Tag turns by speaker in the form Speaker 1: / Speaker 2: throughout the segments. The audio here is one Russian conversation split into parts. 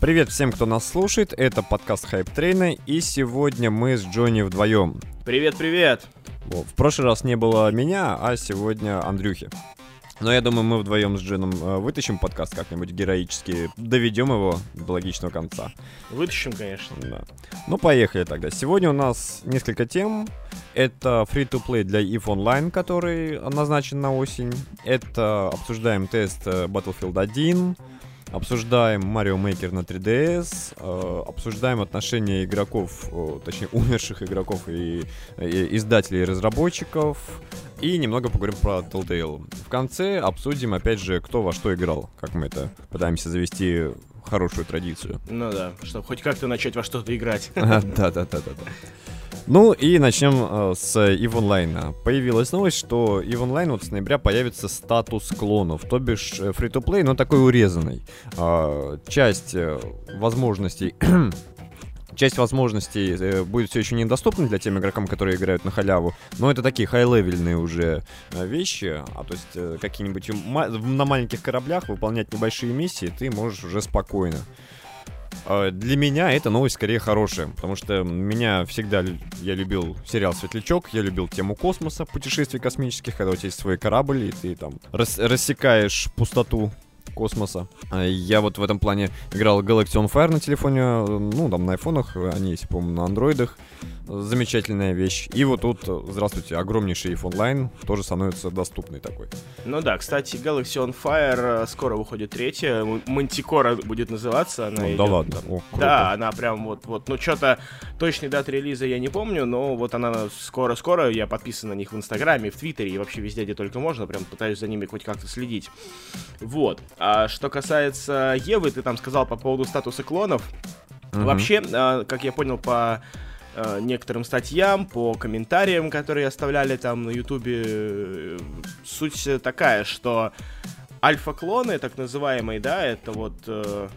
Speaker 1: Привет всем, кто нас слушает. Это подкаст Хайп Трейна, и сегодня мы с Джонни вдвоем.
Speaker 2: Привет, привет.
Speaker 1: В прошлый раз не было меня, а сегодня Андрюхи. Но я думаю, мы вдвоем с Джином э, вытащим подкаст как-нибудь героически, доведем его до логичного конца.
Speaker 2: Вытащим, конечно.
Speaker 1: Да. Ну, поехали тогда. Сегодня у нас несколько тем. Это free-to-play для EVE Online, который назначен на осень. Это обсуждаем тест э, Battlefield 1. Обсуждаем Mario Maker на 3DS, э, обсуждаем отношения игроков, э, точнее умерших игроков и, и издателей и разработчиков, и немного поговорим про Telltale. В конце обсудим, опять же, кто во что играл, как мы это пытаемся завести хорошую традицию.
Speaker 2: Ну да, чтобы хоть как-то начать во что-то играть.
Speaker 1: Да-да-да-да. Ну и начнем э, с EVE Online. Появилась новость, что EVE Online вот с ноября появится статус клонов, то бишь free-to-play, но такой урезанный. Э, часть э, возможностей часть возможностей э, будет все еще недоступна для тем игрокам, которые играют на халяву, но это такие хай-левельные уже э, вещи, а то есть э, какие-нибудь на маленьких кораблях выполнять небольшие миссии ты можешь уже спокойно. А, для меня эта новость скорее хорошая, потому что меня всегда я любил сериал Светлячок, я любил тему космоса, путешествий космических, когда у тебя есть свой корабль, и ты там рас рассекаешь пустоту космоса. А, я вот в этом плане играл Galaxy on Fire на телефоне, ну, там на айфонах, они есть, по-моему, на андроидах замечательная вещь. И вот тут, здравствуйте, огромнейший EVE Online тоже становится доступный такой.
Speaker 2: Ну да, кстати, Galaxy on Fire э, скоро выходит третья, Мантикора будет называться. Она
Speaker 1: ну,
Speaker 2: идет,
Speaker 1: да ладно,
Speaker 2: О, Да, она прям вот, вот, ну что-то, точной даты релиза я не помню, но вот она скоро-скоро, я подписан на них в Инстаграме, в Твиттере и вообще везде, где только можно, прям пытаюсь за ними хоть как-то следить. Вот. А что касается Евы, ты там сказал по поводу статуса клонов. Mm-hmm. Вообще, а, как я понял по Э, некоторым статьям, по комментариям, которые оставляли там на ютубе. Суть такая, что альфа-клоны, так называемые, да, это вот э,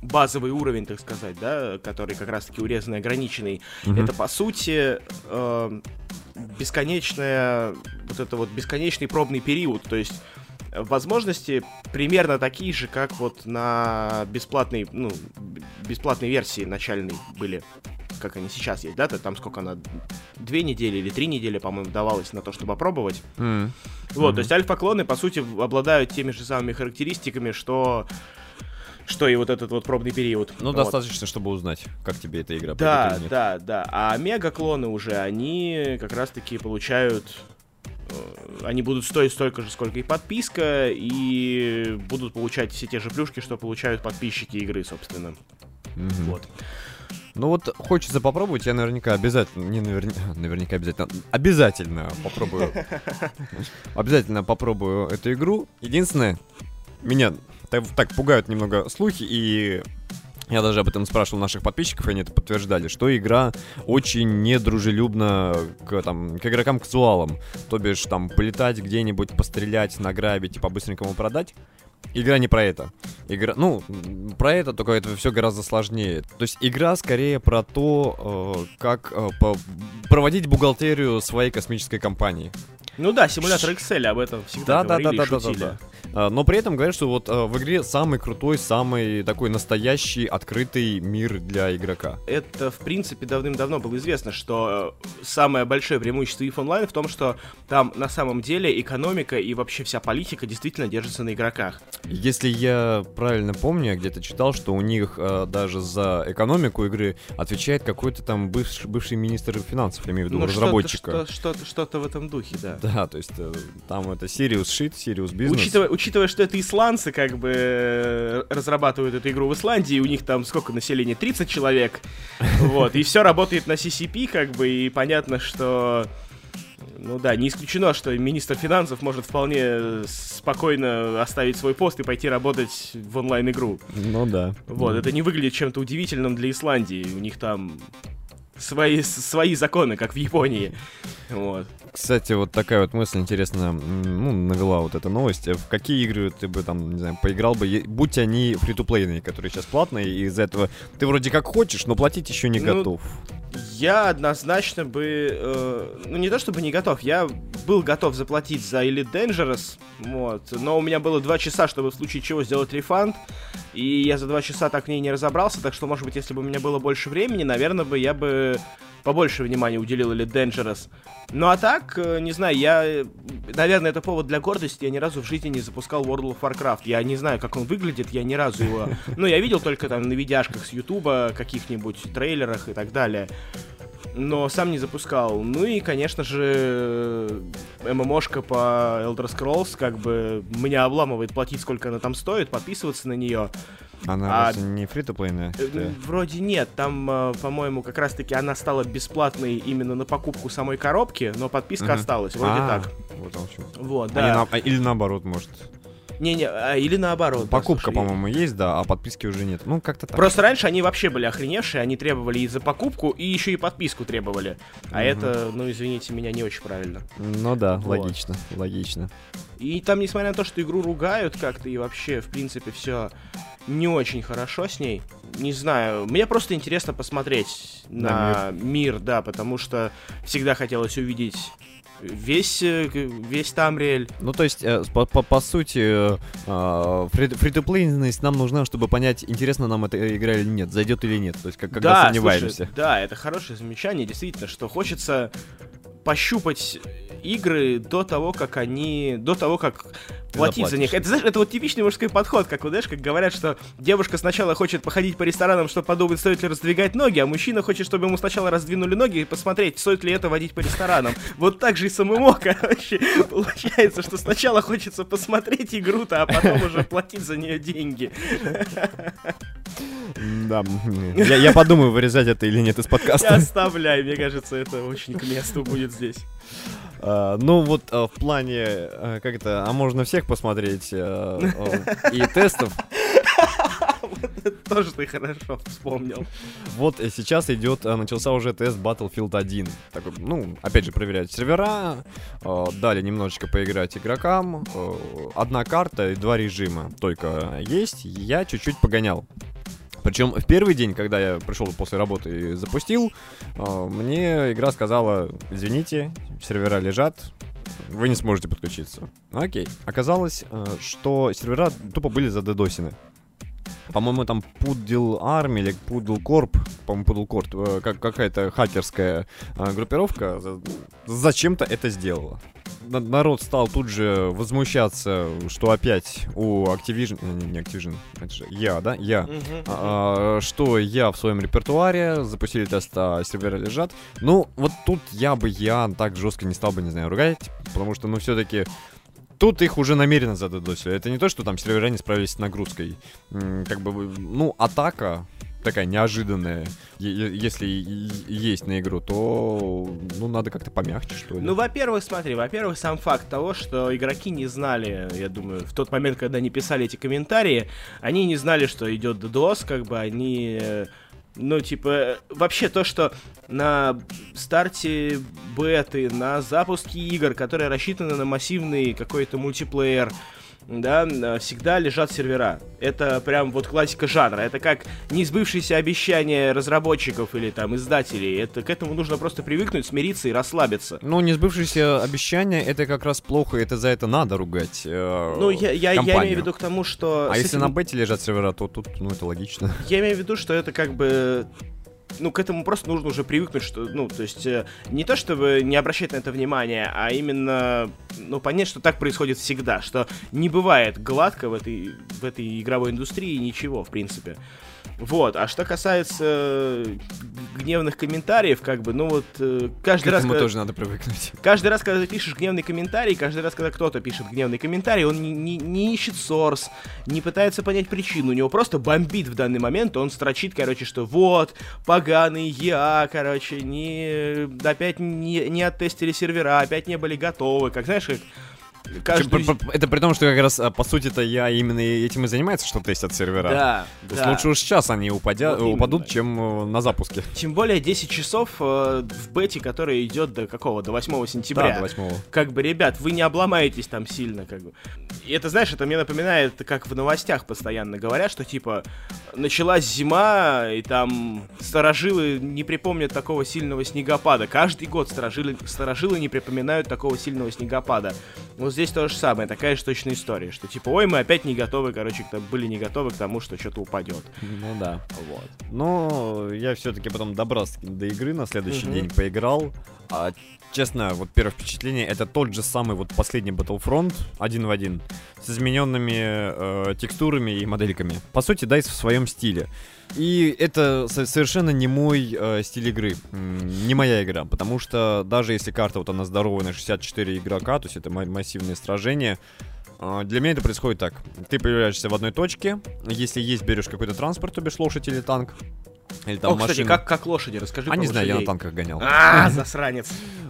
Speaker 2: базовый уровень, так сказать, да, который как раз-таки урезанный, ограниченный, mm-hmm. это по сути э, бесконечная, вот это вот бесконечный пробный период, то есть возможности примерно такие же, как вот на бесплатной, ну, бесплатной версии начальной были как они сейчас есть, да, там сколько она, две недели или три недели, по-моему, давалось на то, чтобы опробовать. Mm. Вот, mm-hmm. то есть альфа-клоны, по сути, обладают теми же самыми характеристиками, что что и вот этот вот пробный период.
Speaker 1: Ну,
Speaker 2: вот.
Speaker 1: достаточно, чтобы узнать, как тебе эта игра
Speaker 2: Да, да, да. А мега-клоны уже, они как раз-таки получают э, они будут стоить столько же, сколько и подписка, и будут получать все те же плюшки, что получают подписчики игры, собственно. Mm-hmm. Вот.
Speaker 1: Ну вот хочется попробовать, я наверняка обязательно, не наверняка, наверняка обязательно, обязательно попробую, обязательно попробую эту игру. Единственное, меня так, так пугают немного слухи, и я даже об этом спрашивал наших подписчиков, и они это подтверждали, что игра очень недружелюбна к, там, к игрокам казуалам. То бишь, там, полетать где-нибудь, пострелять, награбить и по-быстренькому продать. Игра не про это. Игра, ну, про это, только это все гораздо сложнее. То есть игра скорее про то, э, как э, по проводить бухгалтерию своей космической компании.
Speaker 2: Ну да, симулятор Excel об этом всегда да, говорили да, да, и шутили. Да, да, да.
Speaker 1: Но при этом говорят, что вот а, в игре самый крутой, самый такой настоящий открытый мир для игрока.
Speaker 2: Это, в принципе, давным-давно было известно, что э, самое большое преимущество EVE Online в том, что там на самом деле экономика и вообще вся политика действительно держится на игроках.
Speaker 1: Если я правильно помню, я где-то читал, что у них э, даже за экономику игры отвечает какой-то там бывший, бывший министр финансов, я имею в виду, ну, разработчика.
Speaker 2: Что-то, что-то, что-то в этом духе, да.
Speaker 1: Да, то есть э, там это Sirius Shit, Sirius Business.
Speaker 2: Учитывая, учитывая, что это исландцы, как бы, э, разрабатывают эту игру в Исландии, у них там сколько населения? 30 человек. Вот, и все работает на CCP, как бы, и понятно, что... Ну да, не исключено, что министр финансов может вполне спокойно оставить свой пост и пойти работать в онлайн-игру.
Speaker 1: Ну да.
Speaker 2: Вот, это не выглядит чем-то удивительным для Исландии. У них там свои, свои законы, как в Японии. Вот.
Speaker 1: Кстати, вот такая вот мысль интересная, ну, навела вот эта новость. В какие игры ты бы там, не знаю, поиграл бы, будь они фри-то-плейные, которые сейчас платные, и из-за этого ты вроде как хочешь, но платить еще не ну, готов.
Speaker 2: Я однозначно бы, э, ну не то чтобы не готов, я был готов заплатить за Elite Dangerous, вот, но у меня было два часа, чтобы в случае чего сделать рефанд, И я за два часа так в ней не разобрался, так что, может быть, если бы у меня было больше времени, наверное, бы я бы побольше внимания уделил или Dangerous. Ну а так, э, не знаю, я... Наверное, это повод для гордости. Я ни разу в жизни не запускал World of Warcraft. Я не знаю, как он выглядит, я ни разу его... Ну, я видел только там на видяшках с Ютуба, каких-нибудь трейлерах и так далее но сам не запускал. Ну и, конечно же, ММОшка по Elder Scrolls, как бы меня обламывает платить, сколько она там стоит, подписываться на нее.
Speaker 1: Она а, не фри то
Speaker 2: э, Вроде нет, там, э, по-моему, как раз-таки она стала бесплатной именно на покупку самой коробки, но подписка угу. осталась, вроде а, так.
Speaker 1: Вот он что.
Speaker 2: Вот, да.
Speaker 1: А на, или наоборот, может.
Speaker 2: Не-не, а, или наоборот.
Speaker 1: Покупка, да, по-моему, есть, да, а подписки уже нет. Ну, как-то так.
Speaker 2: Просто раньше они вообще были охреневшие, они требовали и за покупку, и еще и подписку требовали. А угу. это, ну, извините меня, не очень правильно.
Speaker 1: Ну да, вот. логично, логично.
Speaker 2: И там, несмотря на то, что игру ругают как-то, и вообще, в принципе, все не очень хорошо с ней. Не знаю, мне просто интересно посмотреть на, на мир. мир, да, потому что всегда хотелось увидеть весь, э, весь Тамриэль.
Speaker 1: Ну, то есть, э, по, по, по сути, э, фри-то-плейность нам нужна, чтобы понять, интересно нам эта игра или нет, зайдет или нет. То есть, как, когда да, сомневаемся. Слушай,
Speaker 2: да, это хорошее замечание, действительно, что хочется пощупать игры до того, как они... До того, как платить за них. Это, знаешь, это вот типичный мужской подход, как, вот, знаешь, как говорят, что девушка сначала хочет походить по ресторанам, чтобы подумать, стоит ли раздвигать ноги, а мужчина хочет, чтобы ему сначала раздвинули ноги и посмотреть, стоит ли это водить по ресторанам. Вот так же и с ММО, короче, получается, что сначала хочется посмотреть игру-то, а потом уже платить за нее деньги.
Speaker 1: Да, я, я подумаю, вырезать это или нет из подкаста.
Speaker 2: Я оставляй, мне кажется, это очень к месту будет здесь.
Speaker 1: Uh, ну вот uh, в плане, uh, как это, а можно всех посмотреть и тестов.
Speaker 2: Тоже ты хорошо вспомнил.
Speaker 1: Вот сейчас идет, начался уже тест Battlefield 1. Такой, ну, опять же, проверять сервера, дали немножечко поиграть игрокам. Одна карта и два режима только есть. Я чуть-чуть погонял. Причем в первый день, когда я пришел после работы и запустил, а, мне игра сказала, извините, сервера лежат, вы не сможете подключиться. Окей. Оказалось, а, что сервера тупо были задедосены. По-моему, там Poodle Army или Poodle Corp, по-моему, Poodle Corp, э, как какая-то хакерская а, группировка зачем-то это сделала. Народ стал тут же возмущаться, что опять у Activision, э, не, не Activision, это же я, да, я, uh-huh, А, что я в своем репертуаре, запустили тест, а сервера лежат. Ну, вот тут я бы, я так жестко не стал бы, не знаю, ругать, потому что, ну, все-таки Тут их уже намеренно задодосили. Это не то, что там сервера не справились с нагрузкой. Как бы, ну, атака такая неожиданная, если есть на игру, то ну надо как-то помягче, что ли.
Speaker 2: Ну, во-первых, смотри, во-первых, сам факт того, что игроки не знали, я думаю, в тот момент, когда они писали эти комментарии, они не знали, что идет DDoS, как бы они ну, типа, вообще то, что на старте беты, на запуске игр, которые рассчитаны на массивный какой-то мультиплеер, да, всегда лежат сервера. Это прям вот классика жанра. Это как неизбывшиеся обещания разработчиков или там издателей. Это к этому нужно просто привыкнуть, смириться и расслабиться.
Speaker 1: Ну, неизбывшиеся обещания это как раз плохо, это за это надо ругать. Э,
Speaker 2: ну, я, я, я имею в виду к тому, что.
Speaker 1: А если этим... на бете лежат сервера, то тут, ну, это логично.
Speaker 2: Я имею в виду, что это как бы ну, к этому просто нужно уже привыкнуть, что, ну, то есть, э, не то чтобы не обращать на это внимание, а именно, ну, понять, что так происходит всегда, что не бывает гладко в этой, в этой игровой индустрии ничего, в принципе. Вот, а что касается э, гневных комментариев, как бы, ну вот, э, каждый
Speaker 1: К
Speaker 2: раз...
Speaker 1: Когда, тоже надо привыкнуть.
Speaker 2: Каждый раз, когда ты пишешь гневный комментарий, каждый раз, когда кто-то пишет гневный комментарий, он не, не, не ищет сорс, не пытается понять причину, у него просто бомбит в данный момент, он строчит, короче, что вот, поганый ЕА, короче, не, опять не, не оттестили сервера, опять не были готовы, как, знаешь, как
Speaker 1: Каждый... Это при том, что как раз, а, по сути-то, я именно этим и занимается, что тестят сервера.
Speaker 2: Да,
Speaker 1: То да. лучше уж сейчас они упадя... вот упадут, чем э, на запуске.
Speaker 2: Тем более 10 часов э, в бете, которая идет до какого? До 8 сентября.
Speaker 1: Да, до 8.
Speaker 2: Как бы, ребят, вы не обломаетесь там сильно, как бы. И это, знаешь, это мне напоминает, как в новостях постоянно говорят, что, типа, началась зима, и там сторожилы не припомнят такого сильного снегопада. Каждый год сторожилы, сторожилы не припоминают такого сильного снегопада. Вот здесь то же самое, такая же точная история, что типа, ой, мы опять не готовы, короче, к, были не готовы к тому, что что-то упадет.
Speaker 1: Ну да.
Speaker 2: Вот.
Speaker 1: Но я все-таки потом добрался до игры, на следующий
Speaker 2: Мгм.
Speaker 1: день поиграл. А, честно, вот первое впечатление, это тот же самый вот последний Battlefront один в один, с измененными э, текстурами и модельками. По сути, DICE в своем стиле. И это со- совершенно не мой э, стиль игры, не моя игра, потому что даже если карта вот она здоровая на 64 игрока, то есть это ма- массивные сражения, а, Для меня это происходит так. Ты появляешься в одной точке, если есть, берешь какой-то транспорт, то бишь лошадь или танк. Или там
Speaker 2: О, кстати,
Speaker 1: машину.
Speaker 2: как, как лошади, расскажи
Speaker 1: А не знаю, я на
Speaker 2: лошадей.
Speaker 1: танках гонял.
Speaker 2: А, засранец.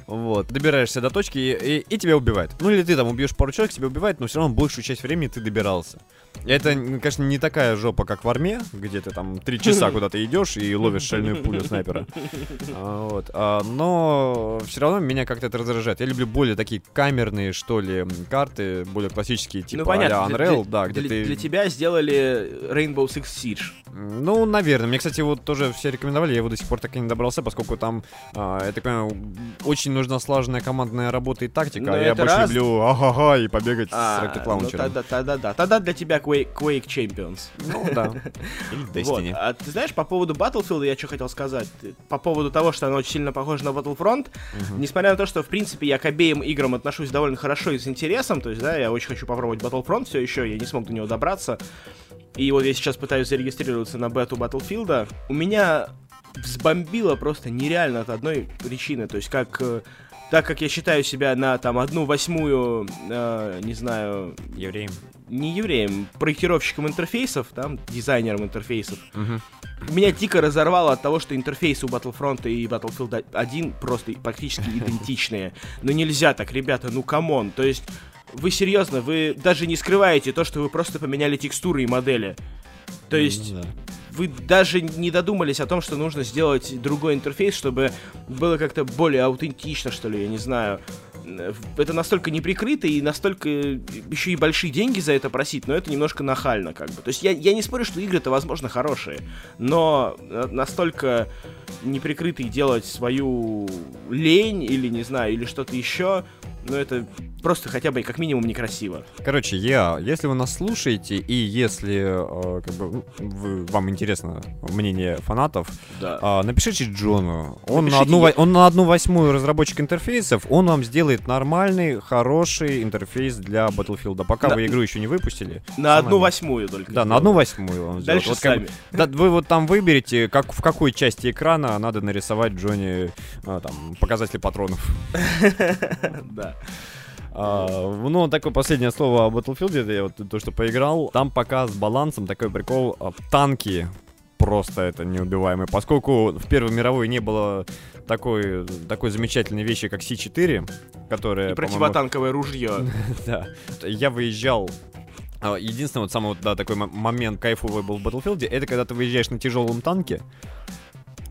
Speaker 1: Вот. Добираешься до точки и, и- и тебя убивают. Ну или ты там убьешь пару человек, тебя убивают, но все равно большую часть времени ты добирался. Это, конечно, не такая жопа, как в арме, где ты там три часа куда-то идешь и ловишь шальную пулю снайпера. А, Вот. А, Но все равно меня как-то это раздражает. Я люблю более такие камерные, что ли, карты, более классические, типа
Speaker 2: ну понятно,
Speaker 1: Unreal,
Speaker 2: для,
Speaker 1: да, где
Speaker 2: для-
Speaker 1: ты...
Speaker 2: для тебя сделали Rainbow Six Siege.
Speaker 1: Ну, наверное. Мне, кстати, вот тоже все рекомендовали, я его до сих пор так и не добрался, поскольку там, а, я так понимаю, очень нужна слаженная командная работа и тактика,
Speaker 2: Ну,
Speaker 1: а я
Speaker 2: это
Speaker 1: больше
Speaker 2: раз.
Speaker 1: люблю ага и побегать с
Speaker 2: А,
Speaker 1: ракет
Speaker 2: ну
Speaker 1: лаунчером.
Speaker 2: тогда, тогда, да. Тогда для тебя Quake, Quake Champions.
Speaker 1: Ну, да. Или
Speaker 2: Вот.
Speaker 1: Destiny.
Speaker 2: А ты знаешь, по поводу Battlefield я что хотел сказать? По поводу того, что оно очень сильно похоже на Battlefront, несмотря на то, что, в принципе, я к обеим играм отношусь довольно хорошо и с интересом, то есть, да, я очень хочу попробовать Battlefront все еще, я не смог до него добраться. И вот я сейчас пытаюсь зарегистрироваться на бету Battlefield. У меня взбомбило просто нереально от одной причины, то есть как... э, Так как я считаю себя на там одну восьмую, э, не знаю,
Speaker 1: Евреем.
Speaker 2: не евреем, проектировщиком интерфейсов, там, дизайнером интерфейсов,
Speaker 1: Мгм.
Speaker 2: меня дико разорвало от того, что интерфейсы у Battlefront и Battlefield 1 просто практически идентичные. Но нельзя так, ребята, ну come on. То есть, вы серьезно, вы даже не скрываете то, что вы просто поменяли текстуры и модели. То есть,
Speaker 1: Ну да.
Speaker 2: Вы даже не додумались о том, что нужно сделать другой интерфейс, чтобы было как-то более аутентично, что ли, я не знаю. Э, Это настолько неприкрыто и настолько еще и большие деньги за это просить, но это немножко нахально, как бы. То есть я, я не спорю, что игры-то, возможно, хорошие, но э, настолько неприкрытый делать свою лень или, не знаю, или что-то еще, ну это просто хотя бы как минимум некрасиво.
Speaker 1: Короче, я, если вы нас слушаете, и если э, как бы, ну, вы- вам интересно мнение фанатов,
Speaker 2: Да.
Speaker 1: а, напишите Джону. Он на,
Speaker 2: Напишите
Speaker 1: одну,
Speaker 2: я-
Speaker 1: во- он на одну восьмую разработчик интерфейсов, он вам сделает нормальный, хороший интерфейс для Battlefield. Пока
Speaker 2: На-
Speaker 1: вы игру еще не выпустили.
Speaker 2: На одну восьмую только.
Speaker 1: Да, на одну восьмую он сделает.
Speaker 2: Дальше
Speaker 1: Вот как
Speaker 2: сами.
Speaker 1: бы- да, вы вот там выберете, как, в какой части экрана надо нарисовать Джонни а, там, показатели патронов.
Speaker 2: Да.
Speaker 1: А, ну, такое последнее слово о Battlefield, я вот то, что поиграл. Там пока с балансом такой прикол. а, Танки просто это неубиваемые. Поскольку в Первой мировой не было такой, такой замечательной вещи, как С-4, которая,
Speaker 2: И противотанковое ружье.
Speaker 1: да. Я выезжал а, Единственный вот самый вот, да, такой мо- момент кайфовый был в Battlefield, это когда ты выезжаешь на тяжелом танке,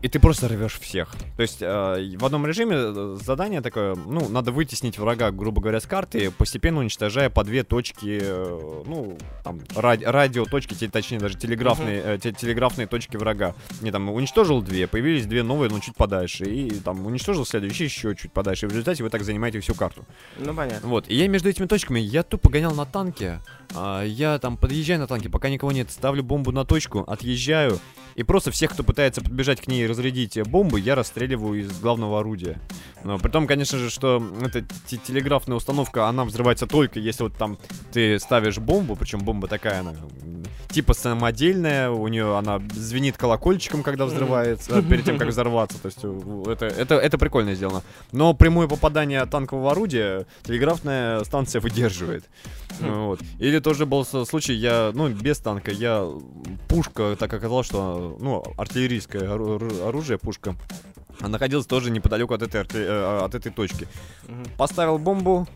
Speaker 1: и ты просто рвешь всех. То есть э, в одном режиме э, задание такое, ну, надо вытеснить врага, грубо говоря, с карты, постепенно уничтожая по две точки, э, ну, там, ради- радиоточки, те- точнее даже телеграфные, э, те- телеграфные точки врага. Не там уничтожил две, появились две новые, но чуть подальше, и там уничтожил следующие еще чуть подальше. И в результате вы так занимаете всю карту.
Speaker 2: Ну, понятно.
Speaker 1: Вот, и я между этими точками, я тупо гонял на танке, а, я там подъезжаю на танке, пока никого нет, ставлю бомбу на точку, отъезжаю, и просто всех, кто пытается подбежать к ней и разрядить бомбы, я расстреливаю из главного орудия. Но при том, конечно же, что эта те- телеграфная установка, она взрывается только если вот там ты ставишь бомбу, причем бомба такая, она типа самодельная, у нее она звенит колокольчиком, когда взрывается, э, перед тем, как взорваться, то есть э, это, это, это прикольно сделано. Но прямое попадание танкового орудия телеграфная станция выдерживает. Вот. Или тоже был случай, я, ну, без танка, я пушка, так оказалось, что, ну, артиллерийское оружие, пушка, а находилась тоже неподалеку от этой, э, от этой точки.
Speaker 2: Мгм.
Speaker 1: Поставил бомбу,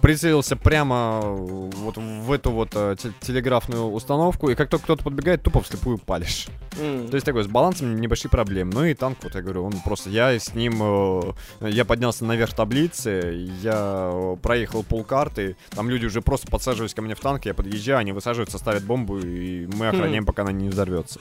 Speaker 1: прицелился прямо вот в эту вот э, те- телеграфную установку, и как только кто-то подбегает, тупо вслепую палишь. Mm. То есть такой, с балансом небольшие проблемы. Ну и танк, вот я говорю, он просто, я с ним, э, я поднялся наверх таблицы, я проехал полкарты, там люди уже просто подсаживались ко мне в танк, я подъезжаю, они высаживаются, ставят бомбу, и мы охраняем, mm. пока она не взорвется.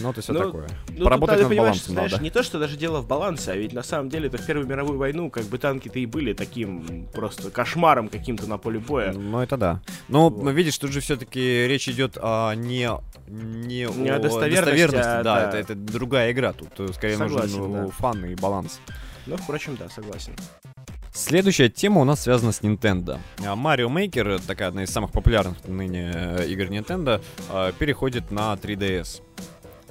Speaker 1: Ну, это все ну, такое.
Speaker 2: Ну, Поработать над балансом знаешь, надо. Не то, что даже дело в балансе, а ведь на самом деле это в Первую мировую войну, как бы танки-то и были таким просто кошмаром каким-то на поле боя.
Speaker 1: Ну, это да. Но, вот. видишь, тут же все-таки речь идет о не не,
Speaker 2: не о, о достоверности, достоверности
Speaker 1: а, да, да. Это, это другая игра, тут э, скорее согласен, нужен да. фан и баланс.
Speaker 2: Ну, впрочем, да, согласен.
Speaker 1: Следующая тема у нас связана с Nintendo. Mario Maker, такая одна из самых популярных ныне э, игр Nintendo, э, переходит на 3DS.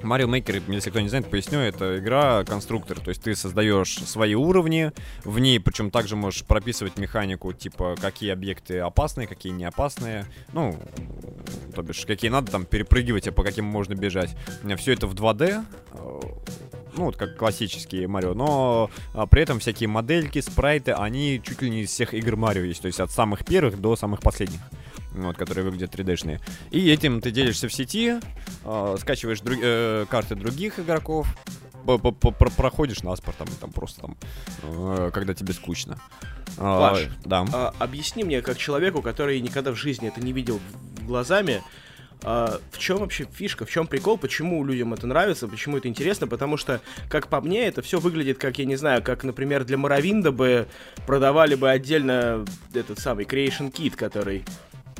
Speaker 1: Mario Maker, если кто не знает, поясню, это игра-конструктор. То есть ты создаешь свои уровни, в ней причем также можешь прописывать механику, типа, какие объекты опасные, какие не опасные. Ну, то бишь, какие надо там перепрыгивать, а по каким можно бежать. Все это в 2D, э, ну, вот как классические Марио, но а, при этом всякие модельки, спрайты, они чуть ли не из всех игр Марио есть, то есть от самых первых до самых последних вот, которые выглядят 3D-шные. И этим ты делишься в сети, э, скачиваешь друг, э, карты других игроков, проходишь на там, там просто там, э, когда тебе скучно.
Speaker 2: Паш, а, да. а, объясни мне, как человеку, который никогда в жизни это не видел глазами, а, в чем вообще фишка, в чем прикол, почему людям это нравится, почему это интересно, потому что, как по мне, это все выглядит как, я не знаю, как, например, для Моровинда бы продавали бы отдельно этот самый Creation Kit, который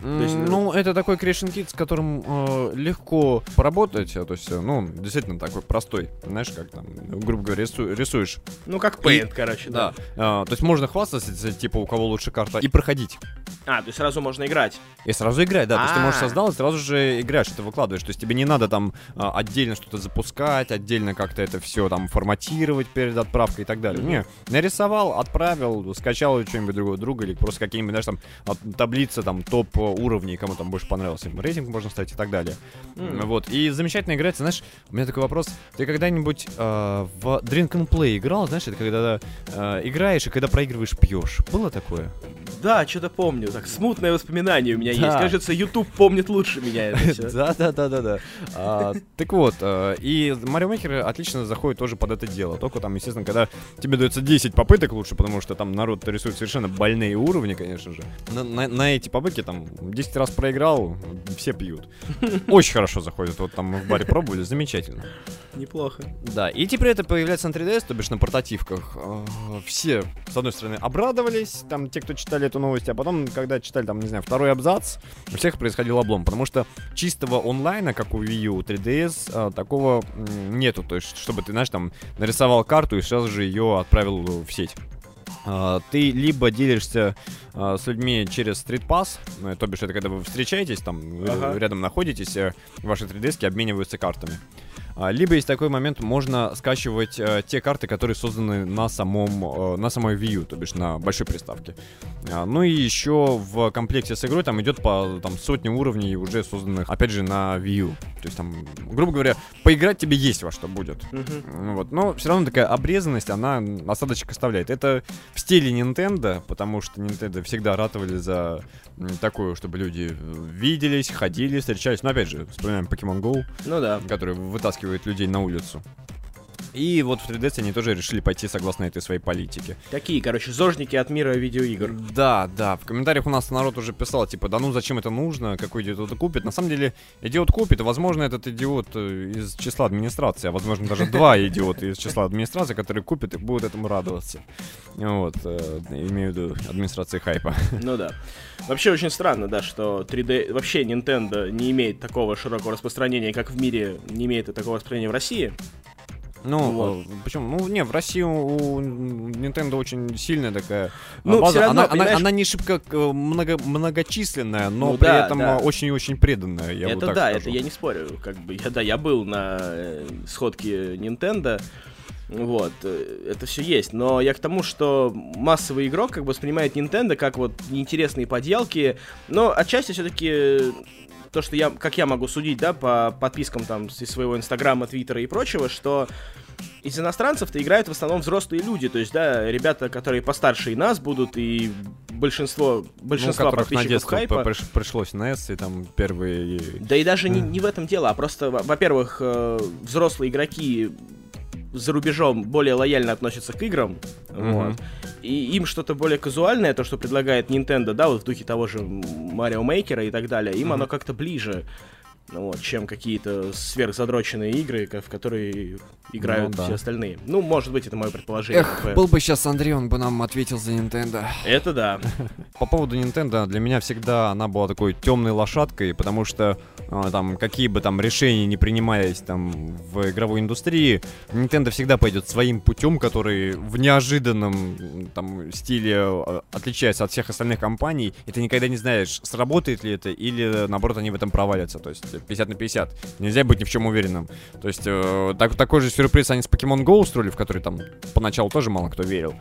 Speaker 1: есть, ну, это такой Creation Kit, с которым э, легко поработать. А, то есть, э, ну, действительно такой простой. Знаешь, как там, грубо говоря, рису, рисуешь.
Speaker 2: Ну, как Paint, и, короче, да.
Speaker 1: да. Э, то есть можно хвастаться, типа, у кого лучше карта, и проходить.
Speaker 2: А, то есть сразу можно играть.
Speaker 1: И сразу играть, да. А-а-а. То есть ты можешь а. создал и сразу же играешь, что ты выкладываешь. То есть тебе не надо там отдельно что-то запускать, отдельно как-то это все там форматировать перед отправкой и так далее. Не, нарисовал, отправил, скачал что-нибудь другого друга или просто какие-нибудь, знаешь, там таблица, там топ уровней, кому там больше понравился, рейтинг можно ставить и так далее. Mm. Вот. И замечательно играется, знаешь, у меня такой вопрос. Ты когда-нибудь э, в Drink and Play играл, знаешь, это когда э, играешь и когда проигрываешь, пьешь. Было такое?
Speaker 2: Да, что-то помню. Так, смутное воспоминание у меня да. есть. Кажется, YouTube помнит лучше меня это
Speaker 1: Да, да, да, да, да. А, так вот, э, и Mario Maker отлично заходит тоже под это дело. Только там, естественно, когда тебе дается 10 попыток лучше, потому что там народ рисует совершенно больные уровни, конечно же. На, на, на эти попытки там 10 раз проиграл, все пьют. Очень хорошо заходит. Вот там в баре пробовали, замечательно.
Speaker 2: Неплохо.
Speaker 1: Да, и теперь это появляется на 3DS, то бишь на портативках. Э, все, с одной стороны, обрадовались, там, те, кто читали эту новость, а потом, когда читали, там, не знаю, второй абзац, у всех происходил облом, потому что чистого онлайна, как у Wii U 3DS, э, такого нету. То есть, чтобы ты, знаешь, там, нарисовал карту и сразу же ее отправил в сеть. Uh, ты либо делишься uh, с людьми через Street Pass, ну, то бишь это когда вы встречаетесь, там ага. рядом находитесь, э, ваши 3DS обмениваются картами. А, либо есть такой момент, можно скачивать э, те карты, которые созданы на самом, э, на самой Wii U, то бишь на большой приставке. А, ну и еще в комплекте с игрой там идет по там, сотне уровней уже созданных, опять же, на Wii U. То есть там, грубо говоря, поиграть тебе есть во что будет. Uh-huh. Вот. Но все равно такая обрезанность, она осадочек оставляет. Это в стиле Nintendo, потому что Nintendo всегда ратовали за такое, чтобы люди виделись, ходили, встречались. Но опять же, вспоминаем Pokemon Go,
Speaker 2: ну да.
Speaker 1: который вытаскивает людей на улицу. И вот в 3DS они тоже решили пойти согласно этой своей политике.
Speaker 2: Такие, короче, зожники от мира видеоигр.
Speaker 1: Да, да. В комментариях у нас народ уже писал, типа, да ну зачем это нужно, какой идиот это купит. На самом деле, идиот купит, и, возможно, этот идиот э, из числа администрации, а возможно, даже два идиота из числа администрации, которые купят и будут этому радоваться. Вот, э, имею в виду администрации хайпа.
Speaker 2: Ну да. Вообще очень странно, да, что 3D... Вообще Nintendo не имеет такого широкого распространения, как в мире не имеет такого распространения в России.
Speaker 1: Ну, вот. Э, почему? Ну, не, в России у Nintendo очень сильная такая ну, база. Равно, она, она, она не шибко э, много, многочисленная, но ну, при да, этом очень и очень преданная. Я
Speaker 2: это
Speaker 1: вот
Speaker 2: да,
Speaker 1: скажу.
Speaker 2: это я не спорю. Как бы, я, да, я был на э, сходке Nintendo. Вот, это все есть. Но я к тому, что массовый игрок как бы воспринимает Nintendo как вот неинтересные поделки. Но отчасти все-таки то, что я, как я могу судить, да, по подпискам там из своего Инстаграма, Твиттера и прочего, что из иностранцев-то играют в основном взрослые люди, то есть, да, ребята, которые постарше и нас будут, и большинство, большинство
Speaker 1: ну, подписчиков
Speaker 2: на детство хайпа.
Speaker 1: Приш, пришлось NES и там первые...
Speaker 2: Да и даже не, не в этом дело, а просто, во-первых, э, взрослые игроки за рубежом более лояльно относятся к играм, mm-hmm. вот, и им что-то более казуальное, то, что предлагает Nintendo, да, вот в духе того же Марио Мейкера и так далее, им mm-hmm. оно как-то ближе ну вот, чем какие-то сверхзадроченные игры, в которые играют ну, да. все остальные. Ну, может быть, это мое предположение.
Speaker 1: Эх, был бы сейчас Андрей, он бы нам ответил за Nintendo.
Speaker 2: Это да.
Speaker 1: По поводу Nintendo, для меня всегда она была такой темной лошадкой, потому что а, там какие бы там решения не принимались там в игровой индустрии, Nintendo всегда пойдет своим путем, который в неожиданном там стиле а, отличается от всех остальных компаний, и ты никогда не знаешь, сработает ли это или наоборот они в этом провалятся. То есть 50 на 50. Нельзя быть ни в чем уверенным. То есть э, так, такой же сюрприз они с Pokemon Go устроили, в который там поначалу тоже мало кто верил.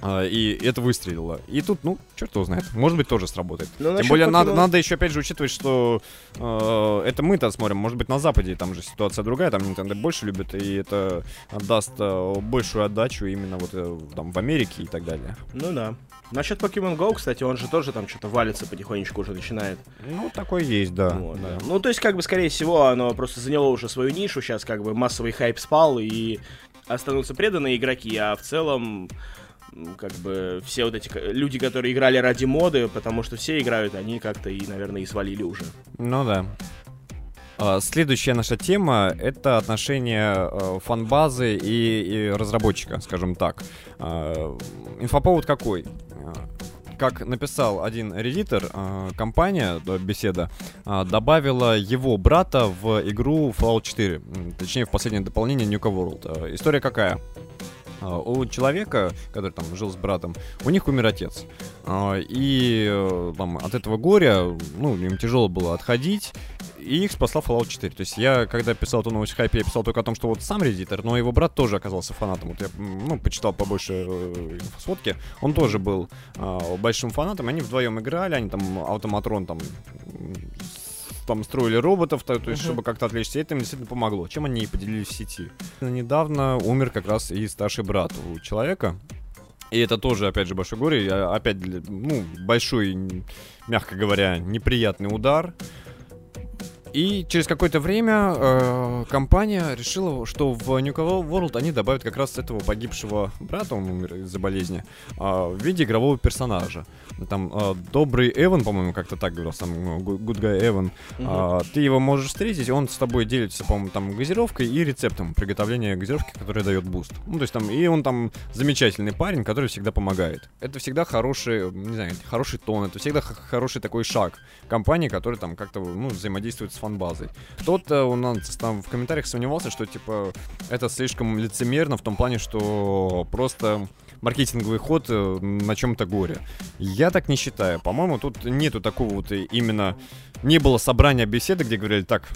Speaker 1: Uh, и это выстрелило. И тут, ну, черт его знает, может быть, тоже сработает. Но Тем более, Pokemon... надо, надо еще, опять же, учитывать, что uh, это мы-то смотрим, может быть, на Западе там же ситуация другая, там Nintendo больше любит, и это даст uh, большую отдачу именно вот uh, там в Америке и так далее.
Speaker 2: Ну да. Насчет Pokemon Go, кстати, он же тоже там что-то валится потихонечку уже начинает.
Speaker 1: Ну, такой есть, да. Вот,
Speaker 2: да. Ну, то есть, как бы, скорее всего, оно просто заняло уже свою нишу, сейчас как бы массовый хайп спал, и останутся преданные игроки, а в целом как бы все вот эти люди, которые играли ради моды, потому что все играют, они как-то и, наверное, и свалили уже.
Speaker 1: Ну да. А, следующая наша тема — это отношения э, фан-базы и, и разработчика, скажем так. А, инфоповод какой? А, как написал один редитор, компания, беседа, добавила его брата в игру Fallout 4, точнее в последнее дополнение Nuka World. История какая? У человека, который там жил с братом, у них умер отец. И э, там, от этого горя, ну, им тяжело было отходить, и их спасла Fallout 4. То есть я, когда писал эту новость в хайпе, я писал только о том, что вот сам редитор, но его брат тоже оказался фанатом. Вот я, ну, почитал побольше э, сводки. Он тоже был э, большим фанатом. Они вдвоем играли, они там автоматрон там там строили роботов, то, то есть, uh-huh. чтобы как-то отвлечься, это им действительно помогло. Чем они и поделились в сети. Недавно умер как раз и старший брат у человека. И это тоже, опять же, большой горе. Опять, ну, большой, мягко говоря, неприятный удар. И через какое-то время э, компания решила, что в Nuka World они добавят как раз этого погибшего брата, он умер из-за болезни, э, в виде игрового персонажа. Там э, добрый Эван, по-моему, как-то так говорил, сам ну, Good Guy Эван. Угу. Э, ты его можешь встретить, он с тобой делится, по-моему, там газировкой и рецептом приготовления газировки, которая дает буст. Ну, то есть там, и он там замечательный парень, который всегда помогает. Это всегда хороший, не знаю, хороший тон, это всегда хороший такой шаг компании, который там как-то, ну, взаимодействует с фан-базой. Кто-то у нас там в комментариях сомневался, что, типа, это слишком лицемерно в том плане, что просто маркетинговый ход э, на чем-то горе. Я так не считаю. По-моему, тут нету такого вот именно... Не было собрания беседы, где говорили, так,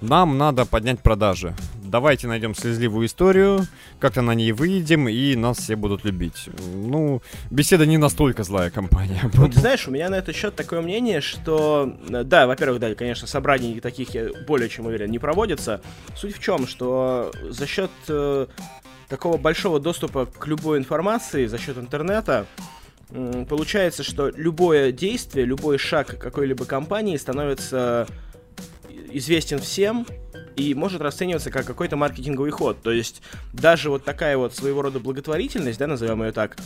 Speaker 1: нам надо поднять продажи. Давайте найдем слезливую историю, как-то на ней выйдем, и нас все будут любить. Ну, беседа не настолько злая компания.
Speaker 2: Ну, ты знаешь, у меня на этот счет такое мнение, что, да, во-первых, да, конечно, собраний таких, я более чем уверен, не проводится. Суть в чем, что за счет э, такого большого доступа к любой информации, за счет интернета, получается, что любое действие, любой шаг какой-либо компании становится известен всем и может расцениваться как какой-то маркетинговый ход. То есть даже вот такая вот своего рода благотворительность, да, назовем ее так,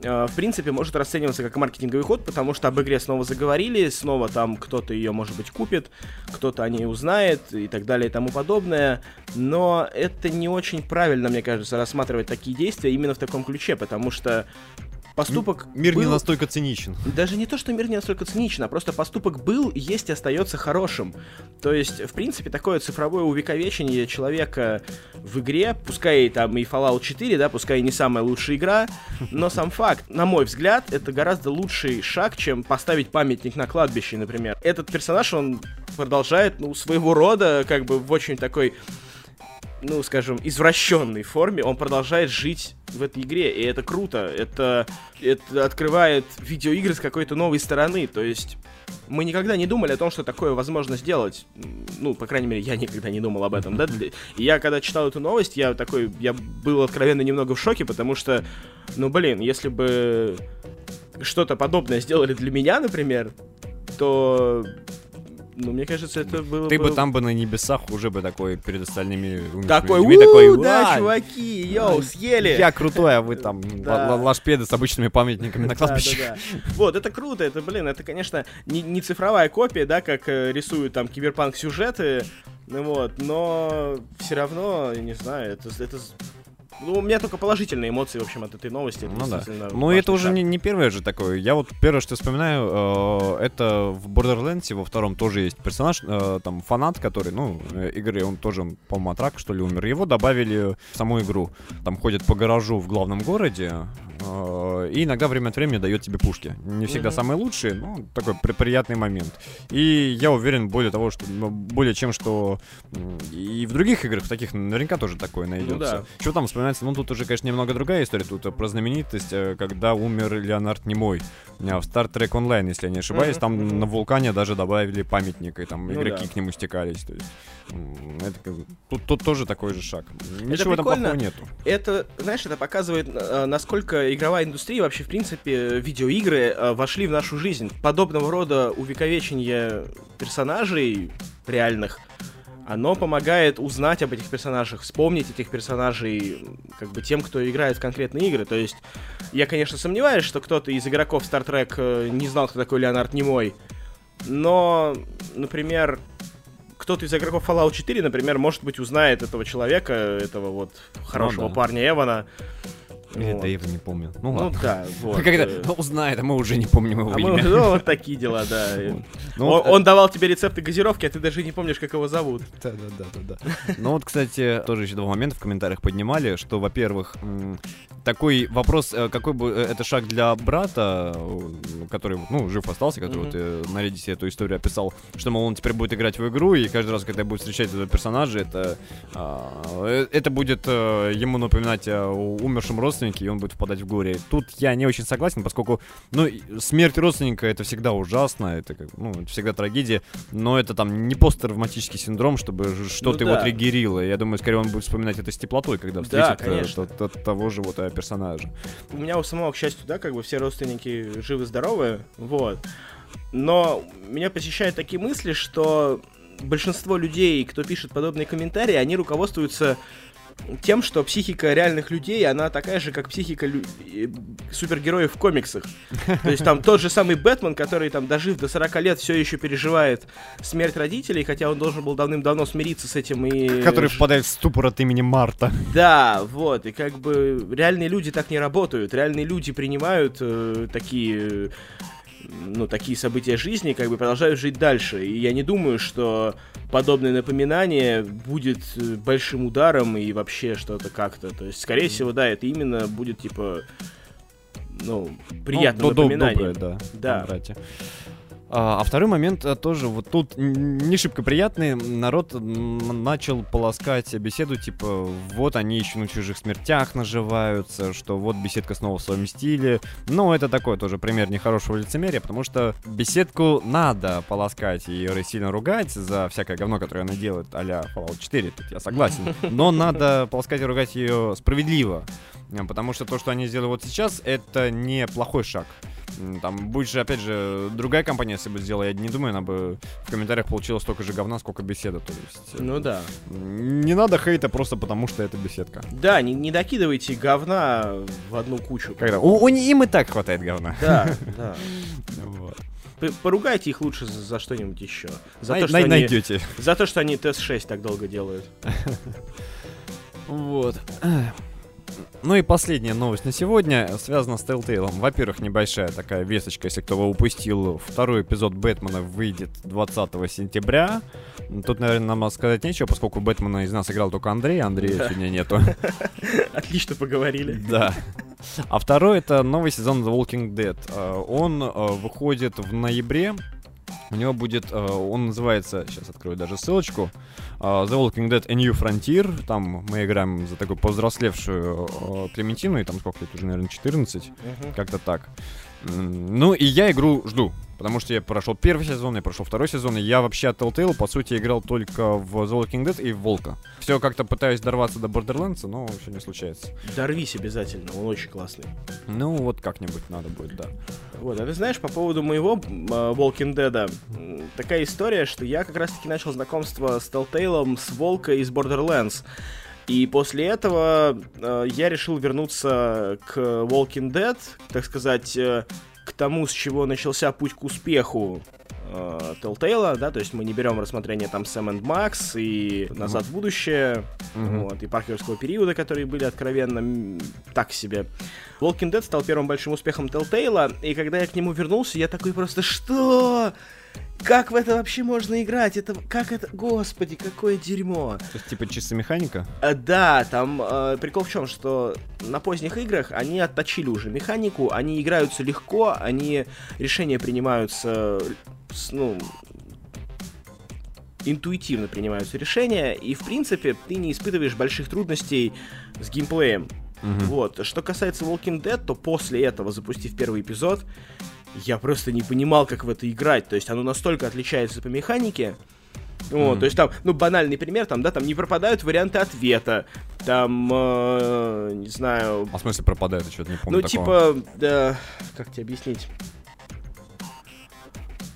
Speaker 2: э, в принципе, может расцениваться как маркетинговый ход, потому что об игре снова заговорили, снова там кто-то ее, может быть, купит, кто-то о ней узнает и так далее и тому подобное. Но это не очень правильно, мне кажется, рассматривать такие действия именно в таком ключе, потому что поступок
Speaker 1: Мир был... не настолько циничен.
Speaker 2: Даже не то, что мир не настолько циничен, а просто поступок был, есть и остается хорошим. То есть, в принципе, такое цифровое увековечение человека в игре, пускай там и Fallout 4, да, пускай не самая лучшая игра, но сам факт, на мой взгляд, это гораздо лучший шаг, чем поставить памятник на кладбище, например. Этот персонаж, он продолжает, ну, своего рода, как бы в очень такой ну, скажем, извращенной форме, он продолжает жить в этой игре, и это круто. Это, это открывает видеоигры с какой-то новой стороны. То есть мы никогда не думали о том, что такое возможно сделать. Ну, по крайней мере, я никогда не думал об этом, да. И я, когда читал эту новость, я такой, я был откровенно немного в шоке, потому что, ну, блин, если бы что-то подобное сделали для меня, например, то ну, мне кажется, это было
Speaker 1: Ты бы там бы на небесах уже бы такой перед остальными
Speaker 2: Такой, у такой, да, чуваки, йоу, съели.
Speaker 1: Я крутой, а вы там лашпеды с обычными памятниками на кладбище.
Speaker 2: Вот, это круто, это, блин, это, конечно, не цифровая копия, да, как э, рисуют там киберпанк сюжеты, ну вот, но все равно, я не знаю, это, это ну, у меня только положительные эмоции, в общем, от этой новости.
Speaker 1: Это ну да. Ну, это уже не, не первое же такое. Я вот первое, что вспоминаю, э, это в Borderlands, во втором тоже есть персонаж, э, там, фанат, который, ну, э, игры, он тоже, по-моему, от рака, что ли, умер. Его добавили в саму игру. Там ходит по гаражу в главном городе, э, и иногда время от времени дает тебе пушки. Не всегда mm-hmm. самые лучшие, но такой при- приятный момент. И я уверен, более того, что ну, более чем, что и в других играх, в таких наверняка тоже такое найдется. Ну, да. Что там вспоминается, ну тут уже, конечно, немного другая история, тут про знаменитость, э, когда умер Леонард Немой в Star Trek Online, если я не ошибаюсь, там на вулкане даже добавили памятник, и там ну, игроки да. к нему стекались, то есть это, тут, тут тоже такой же шаг. Ничего этом плохого нету.
Speaker 2: Это, знаешь, это показывает, э, насколько игровая индустрия, вообще, в принципе, видеоигры э, вошли в нашу жизнь. Подобного рода увековечение персонажей реальных — оно помогает узнать об этих персонажах, вспомнить этих персонажей, как бы тем, кто играет в конкретные игры. То есть, я, конечно, сомневаюсь, что кто-то из игроков Star Trek э, не знал, кто такой Леонард Немой. Но, например, кто-то из игроков Fallout 4, например, может быть, узнает этого человека, этого вот хорошего ну, да. парня Эвана.
Speaker 1: Или вот. Дэйва не помню. Ну,
Speaker 2: ну
Speaker 1: ладно.
Speaker 2: да, вот.
Speaker 1: Когда э. ну, узнает, а мы уже не помним его а имя. Мы,
Speaker 2: ну, вот такие дела, да. Ну, он, он давал тебе рецепты газировки, а ты даже не помнишь, как его зовут.
Speaker 1: Да, да, да, да. Ну вот, кстати, тоже еще два момента в комментариях поднимали, что, во-первых, такой вопрос, э, какой бы э, это шаг для брата, который, ну, жив остался, который mm-hmm. вот на Reddit эту историю описал, что, мол, он теперь будет играть в игру, и каждый раз, когда будет встречать этого персонажа, это, а, это будет ему напоминать о умершем родственнике, родственники, и он будет впадать в горе. Тут я не очень согласен, поскольку, ну, смерть родственника это всегда ужасно, это, ну, это всегда трагедия, но это там не посттравматический синдром, чтобы что-то ну, его да. триггерило. Я думаю, скорее он будет вспоминать это с теплотой, когда встретит да, э, того же вот э, персонажа.
Speaker 2: У меня у самого, к счастью, да, как бы все родственники живы-здоровы, вот. Но меня посещают такие мысли, что большинство людей, кто пишет подобные комментарии, они руководствуются тем, что психика реальных людей, она такая же, как психика лю- э, супергероев в комиксах. То есть там тот же самый Бэтмен, который там, дожив до 40 лет, все еще переживает смерть родителей, хотя он должен был давным-давно смириться с этим и...
Speaker 1: Который впадает в ступор от имени Марта.
Speaker 2: Да, вот, и как бы реальные люди так не работают. Реальные люди принимают э, такие ну, такие события жизни, как бы продолжают жить дальше. И я не думаю, что подобное напоминание будет э, большим ударом и вообще что-то как-то. То есть, скорее всего, да, это именно будет типа ну, приятное ну, напоминание.
Speaker 1: Доброе, да. Да. А, а второй момент а, тоже вот тут не шибко приятный. Народ начал полоскать беседу, типа, вот они еще на чужих смертях наживаются, что вот беседка снова в своем стиле. Но это такой тоже пример нехорошего лицемерия, потому что беседку надо полоскать и ее сильно ругать за всякое говно, которое она делает, а-ля Fallout 4, тут я согласен. Но надо полоскать и ругать ее справедливо. Потому что то, что они сделали вот сейчас, это не плохой шаг. Там будет же, опять же, другая компания, если бы сделала, я не думаю, она бы в комментариях получила столько же говна, сколько беседа. То есть,
Speaker 2: э, ну да.
Speaker 1: Не надо хейта просто потому, что это беседка.
Speaker 2: Да, не, не докидывайте говна в одну кучу.
Speaker 1: Когда? У, у, им и так хватает говна.
Speaker 2: Да, да. Вот. Поругайте их лучше за, за что-нибудь еще. За,
Speaker 1: Най- то, что най- они, найдете.
Speaker 2: за то, что они ТС-6 так долго делают.
Speaker 1: Вот. Ну и последняя новость на сегодня связана с Telltale. Во-первых, небольшая такая весочка, если кто упустил. Второй эпизод Бэтмена выйдет 20 сентября. Тут, наверное, нам сказать нечего, поскольку Бэтмена из нас играл только Андрей, Андрея да. сегодня нету.
Speaker 2: Отлично поговорили.
Speaker 1: Да. А второй это новый сезон The Walking Dead. Э, он э, выходит в ноябре У него будет, э, он называется, сейчас открою даже ссылочку, э, The Walking Dead A New Frontier. Там мы играем за такую повзрослевшую э, Клементину, и там сколько лет уже, наверное, 14, как-то так. Ну, и я игру жду, потому что я прошел первый сезон, я прошел второй сезон, и я вообще от Telltale, по сути, играл только в The Walking Dead и в Волка. Все как-то пытаюсь дорваться до Borderlands, но все не случается.
Speaker 2: Дорвись обязательно, он очень классный.
Speaker 1: Ну, вот как-нибудь надо будет, да.
Speaker 2: Вот, а ты знаешь, по поводу моего э, Walking Dead, такая история, что я как раз-таки начал знакомство с Telltale, с Волка из Borderlands. И после этого э, я решил вернуться к Walking Dead, так сказать, э, к тому, с чего начался путь к успеху э, Telltale, да, то есть мы не берем рассмотрение там Сэм и Макс и Назад в будущее,
Speaker 1: Мгм.
Speaker 2: вот, и паркерского периода, которые были откровенно так себе. Walking Dead стал первым большим успехом Telltale, и когда я к нему вернулся, я такой просто, что? Как в это вообще можно играть? Это, как это, господи, какое дерьмо.
Speaker 1: То есть, типа, чисто механика?
Speaker 2: А, да, там э, прикол в чем, что на поздних играх они отточили уже механику, они играются легко, они решения принимаются, с, ну, интуитивно принимаются решения, и в принципе ты не испытываешь больших трудностей с геймплеем.
Speaker 1: Мгм.
Speaker 2: Вот. Что касается Walking Dead, то после этого, запустив первый эпизод, я просто не понимал, как в это играть. То есть оно настолько отличается по механике. Вот,
Speaker 1: Мгм.
Speaker 2: то есть там, ну, банальный пример, там, да, там не пропадают варианты ответа, там, э, не знаю,
Speaker 1: А в смысле пропадает, я что-то не помню
Speaker 2: ну,
Speaker 1: такого.
Speaker 2: типа, да, как тебе объяснить?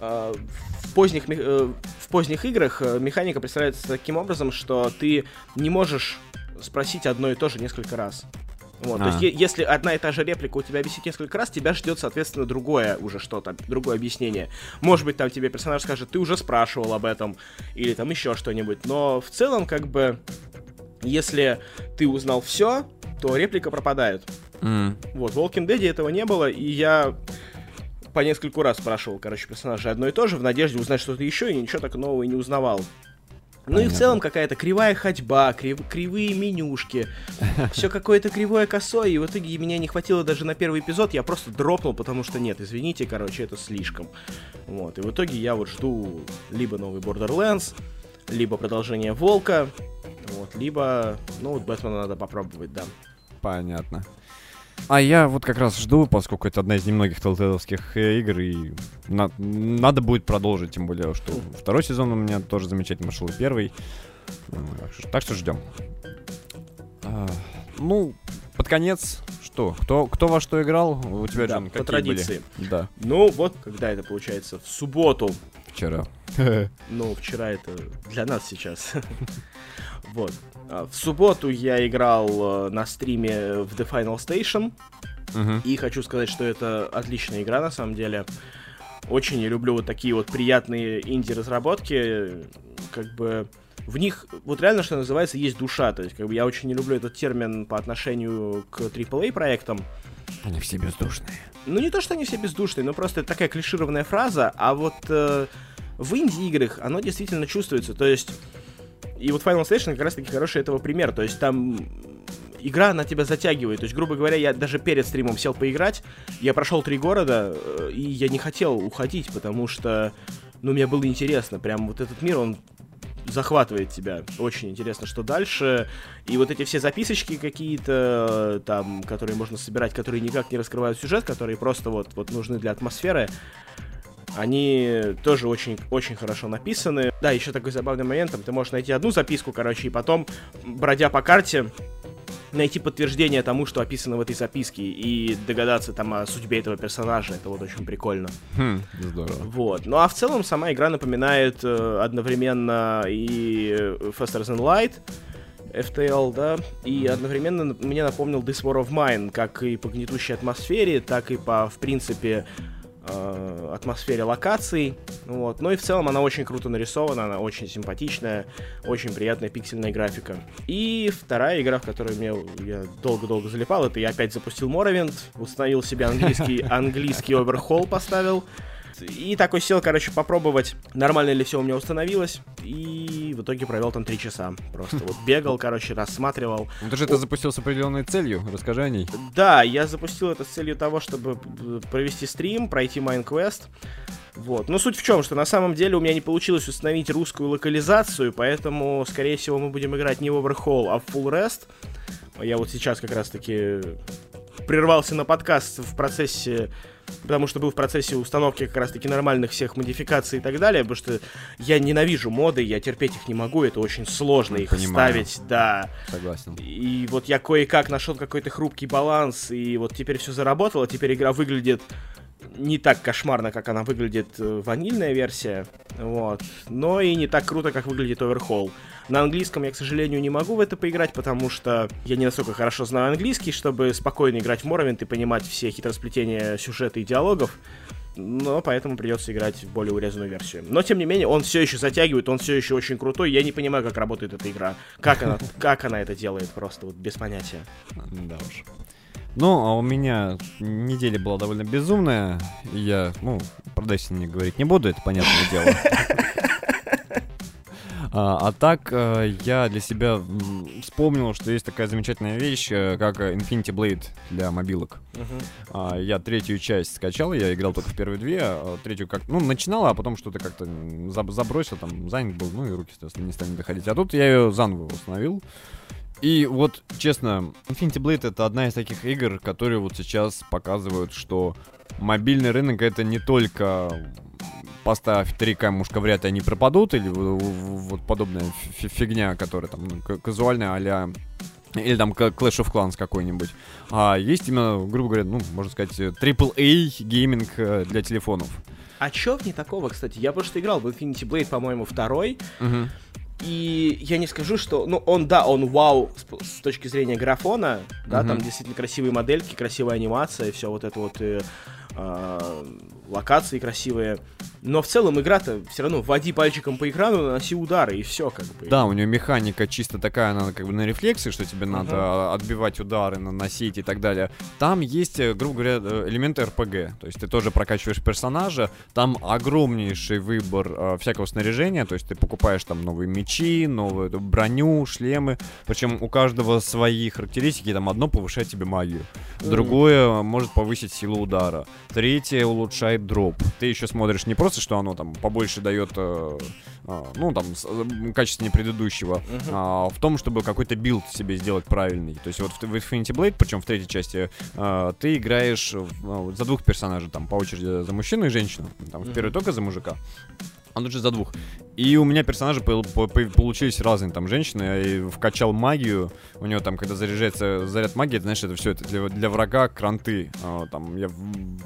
Speaker 2: А, В поздних, э, в поздних играх э, механика представляется таким образом, что ты не можешь спросить одно и то же несколько раз. Вот, то
Speaker 1: А.
Speaker 2: есть, е- если одна и та же реплика у тебя висит несколько раз, тебя ждет, соответственно, другое уже что-то, другое объяснение. Может быть, там тебе персонаж скажет, ты уже спрашивал об этом, или там еще что-нибудь. Но в целом, как бы, если ты узнал все, то реплика пропадает.
Speaker 1: М.
Speaker 2: Вот, в Walking Dead этого не было, и я по нескольку раз спрашивал, короче, персонажа одно и то же, в надежде узнать что-то еще, и ничего так нового и не узнавал. Ну и в целом какая-то кривая ходьба, крив- кривые менюшки, все какое-то кривое косое, и в итоге меня не хватило даже на первый эпизод, я просто дропнул, потому что нет, извините, короче, это слишком. Вот, и в итоге я вот жду либо новый Borderlands, либо продолжение Волка, вот, либо, ну, вот Бэтмена надо попробовать, да.
Speaker 1: Понятно. А я вот как раз жду, поскольку это одна из немногих телтейловских игр, и на- надо будет продолжить, тем более, что второй сезон у меня тоже замечательно пошел, и первый. Ну, Так что, так что ждем. А, ну, под конец, что? Кто, кто во что играл? У тебя,
Speaker 2: Да,
Speaker 1: Джон,
Speaker 2: по
Speaker 1: какие
Speaker 2: традиции.
Speaker 1: были? Да,
Speaker 2: Ну, вот, когда это получается, в субботу,
Speaker 1: вчера.
Speaker 2: Ну, вчера это для нас сейчас. Вот. А, В субботу я играл э, на стриме в The Final Station. И хочу сказать, что это отличная игра на самом деле. Очень я люблю вот такие вот приятные инди-разработки. Как бы в них, вот реально, что называется, есть душа. То есть, как бы я очень не люблю этот термин по отношению к AAA проектам.
Speaker 1: Они все бездушные.
Speaker 2: Ну, не то, что они все бездушные, но просто это такая клишированная фраза, а вот э, в инди-играх оно действительно чувствуется, то есть... И вот Final Station как раз-таки хороший этого пример, то есть там игра, она тебя затягивает, то есть, грубо говоря, я даже перед стримом сел поиграть, я прошел три города, э, и я не хотел уходить, потому что, ну, мне было интересно, прям вот этот мир, он захватывает тебя. Очень интересно, что дальше. И вот эти все записочки какие-то, э, там, которые можно собирать, которые никак не раскрывают сюжет, которые просто вот, вот нужны для атмосферы, они тоже очень, очень хорошо написаны. Да, еще такой забавный момент, там ты можешь найти одну записку, короче, и потом, бродя по карте, найти подтверждение тому, что описано в этой записке, и догадаться там о судьбе этого персонажа. Это вот очень прикольно.
Speaker 1: Хм, здорово.
Speaker 2: Вот. Ну а в целом сама игра напоминает э, одновременно и э, Faster Than Light, FTL, да, и одновременно н- мне напомнил This War of Mine, как и по гнетущей атмосфере, так и по, в принципе, э, атмосфере локаций. Вот. Но и в целом она очень круто нарисована, она очень симпатичная, очень приятная пиксельная графика. И вторая игра, в которую мне я долго-долго залипал, это я опять запустил Morrowind, установил себе английский, английский оверхол поставил. И такой сел, короче, попробовать, нормально ли все у меня установилось. И в итоге провел там три часа. Просто вот бегал, короче, рассматривал.
Speaker 1: Ну ты же это запустил с определенной целью, расскажи о ней.
Speaker 2: Да, я запустил это с целью того, чтобы э, провести стрим, пройти Майнквест. Вот. Но суть в чем, что на самом деле у меня не получилось установить русскую локализацию, поэтому, скорее всего, мы будем играть не в Overhaul, а в Full Rest. Я вот сейчас как раз-таки прервался на подкаст в процессе потому что был в процессе установки как раз-таки нормальных всех модификаций и так далее, потому что я ненавижу моды, я терпеть их не могу, это очень сложно их Понимаю. ставить, да.
Speaker 1: Согласен.
Speaker 2: И вот я кое-как нашел какой-то хрупкий баланс, и вот теперь все заработало, теперь игра выглядит не так кошмарно, как она выглядит э, ванильная версия, вот, но и не так круто, как выглядит Overhaul. На английском я, к сожалению, не могу в это поиграть, потому что я не настолько хорошо знаю английский, чтобы спокойно играть в Моровинт и понимать все хитросплетения сюжета и диалогов. Но поэтому придется играть в более урезанную версию. Но тем не менее, он все еще затягивает, он все еще очень крутой. Я не понимаю, как работает эта игра. Как она, как она это делает, просто вот без понятия.
Speaker 1: Да уж. Ну, а у меня неделя была довольно безумная. Я, ну, про Destiny говорить не буду, это понятное дело. А, а так, э, я для себя вспомнил, что есть такая замечательная вещь, э, как Infinity Blade для мобилок. Uh-huh. Я третью часть скачал, я играл только в первые две, а третью как, ну, начинал, а потом что-то как-то забросил, там, занят был, ну, и руки, соответственно, не стали доходить. А тут я ее заново установил. И вот, честно, Infinity Blade это одна из таких игр, которые вот сейчас показывают, что мобильный рынок это не только поставь три камушка, вряд ли они пропадут, или вот подобная фигня, которая там ну, казуальная а или там Clash of Clans какой-нибудь. А есть именно, грубо говоря, ну, можно сказать, AAA гейминг э, для телефонов.
Speaker 2: А чё в не такого, кстати? Я просто играл в Infinity Blade, по-моему, второй. Угу. И я не скажу, что... Ну, он, да, он вау с, с точки зрения графона, да, mm-hmm. там действительно красивые модельки, красивая анимация, все вот это вот... И, э, локации красивые. Но в целом игра-то все равно води пальчиком по экрану, наноси удары, и все как бы.
Speaker 1: Да, у нее механика чисто такая, она как бы на рефлексы, что тебе uh-huh. надо отбивать удары, наносить и так далее. Там есть, э, грубо говоря, э, элементы РПГ. То есть ты тоже прокачиваешь персонажа, там огромнейший выбор э, всякого снаряжения, то есть ты покупаешь там новые мечи, новую броню, шлемы. Причем у каждого свои характеристики, там одно повышает тебе магию, mm. другое может повысить силу удара, третье улучшает дроп. Ты еще смотришь не просто, что оно там побольше дает, э, э, ну, там, с, э, качественнее предыдущего, uh-huh. а в том, чтобы какой-то билд себе сделать правильный. То есть вот в, в Infinity Blade, причем в третьей части, э, ты играешь в, за двух персонажей, там, по очереди за мужчину и женщину. Там, uh-huh. в первой только за мужика а лучше за двух. И у меня персонажи по по получились разные. Там женщины, я вкачал магию. У него там, когда заряжается заряд магии, это, знаешь, это все это для, для врага кранты. А, там я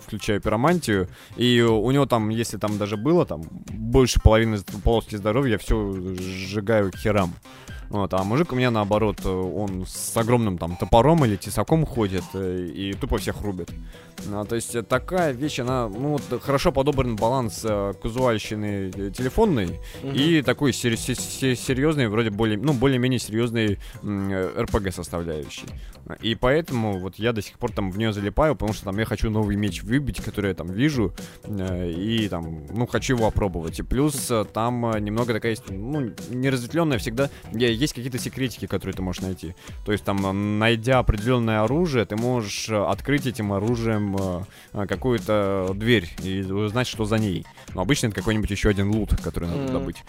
Speaker 1: включаю пиромантию. И у него там, если там даже было, там больше половины полоски здоровья, я все сжигаю к херам. Вот, а мужик у меня наоборот, э, он с огромным там топором или тесаком ходит э, и тупо всех рубит. Ну, то есть такая вещь, она, ну, вот, хорошо подобран баланс э, казуальщины э, телефонной угу. и такой сер- сер- серьезный, вроде более, ну, более-менее серьезный РПГ И поэтому вот я до сих пор там в нее залипаю, потому что там я хочу новый меч выбить, который я там вижу, э, и там, ну, хочу его опробовать. И плюс э, там э, немного такая есть, ну, неразветвленная всегда, есть какие-то секретики, которые ты можешь найти. То есть там, найдя определенное оружие, ты можешь открыть этим оружием какую-то дверь и узнать, что за ней. Но обычно это какой-нибудь еще один лут, который надо добыть.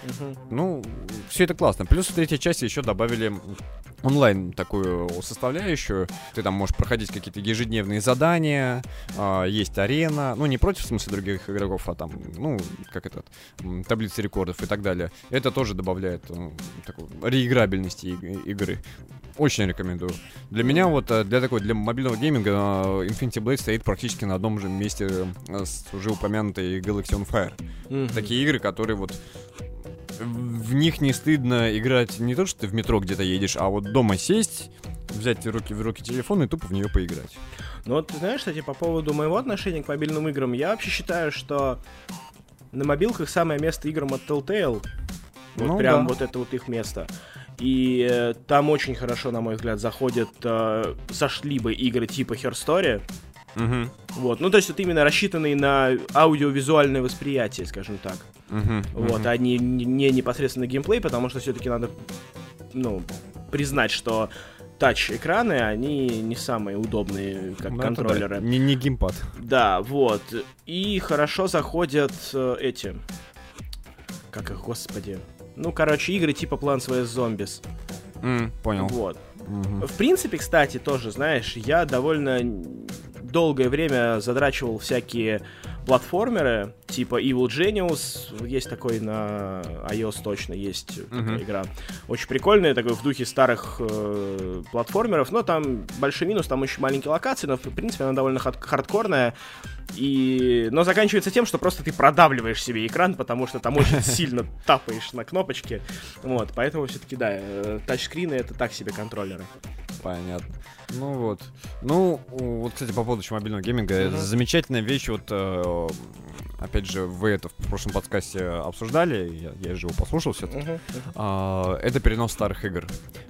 Speaker 1: Ну, все это классно. Плюс в третьей части еще добавили онлайн такую составляющую. Ты там можешь проходить какие-то ежедневные задания, э, есть арена, ну не против в смысле других игроков, а там, ну, как этот, таблицы рекордов и так далее. Это тоже добавляет ну, такой реиграбельности игры. Очень рекомендую. Для меня вот, э, для такой, для мобильного гейминга э, Infinity Blade стоит практически на одном же месте э, с уже упомянутой Galaxy on Fire. Mm-hmm. Такие игры, которые вот в них не стыдно играть не то, что ты в метро где-то едешь, а вот дома сесть, взять в руки, в руки телефон и тупо в нее поиграть.
Speaker 2: Ну вот, ты знаешь, кстати, по поводу моего отношения к мобильным играм, я вообще считаю, что на мобилках самое место играм от Telltale. Вот ну, прям да. вот это вот их место. И э, там очень хорошо, на мой взгляд, заходят, э, сошли бы игры типа Her Story. Угу. Вот, ну то есть вот именно рассчитанные на аудиовизуальное восприятие, скажем так. Uh-huh, вот, uh-huh. а не, не непосредственно геймплей, потому что все-таки надо, ну, признать, что тач-экраны, они не самые удобные, как
Speaker 1: Ну,
Speaker 2: контроллеры.
Speaker 1: да, Не, не геймпад.
Speaker 2: Да, вот. И хорошо заходят э, эти... Как их, господи? Ну, короче, игры типа Plants vs. Zombies.
Speaker 1: М, понял.
Speaker 2: Вот.
Speaker 1: Мгм.
Speaker 2: В принципе, кстати, тоже, знаешь, я довольно долгое время задрачивал всякие платформеры, типа Evil Genius, есть такой на iOS точно, есть такая
Speaker 1: Мгм.
Speaker 2: игра. Очень прикольная, такой в духе старых э, платформеров, но там большой минус, там очень маленькие локации, но в принципе она довольно хад- хардкорная, и... но заканчивается тем, что просто ты продавливаешь себе экран, потому что там очень сильно тапаешь на кнопочки, вот, поэтому все-таки, да, э, тачскрины это так себе контроллеры.
Speaker 1: Понятно. Ну вот. Ну, вот, кстати, по поводу еще мобильного гейминга. Замечательная вещь, вот, э, опять же, вы это в прошлом подкасте обсуждали, я, я же его послушал все
Speaker 2: Мгм.
Speaker 1: это перенос старых игр.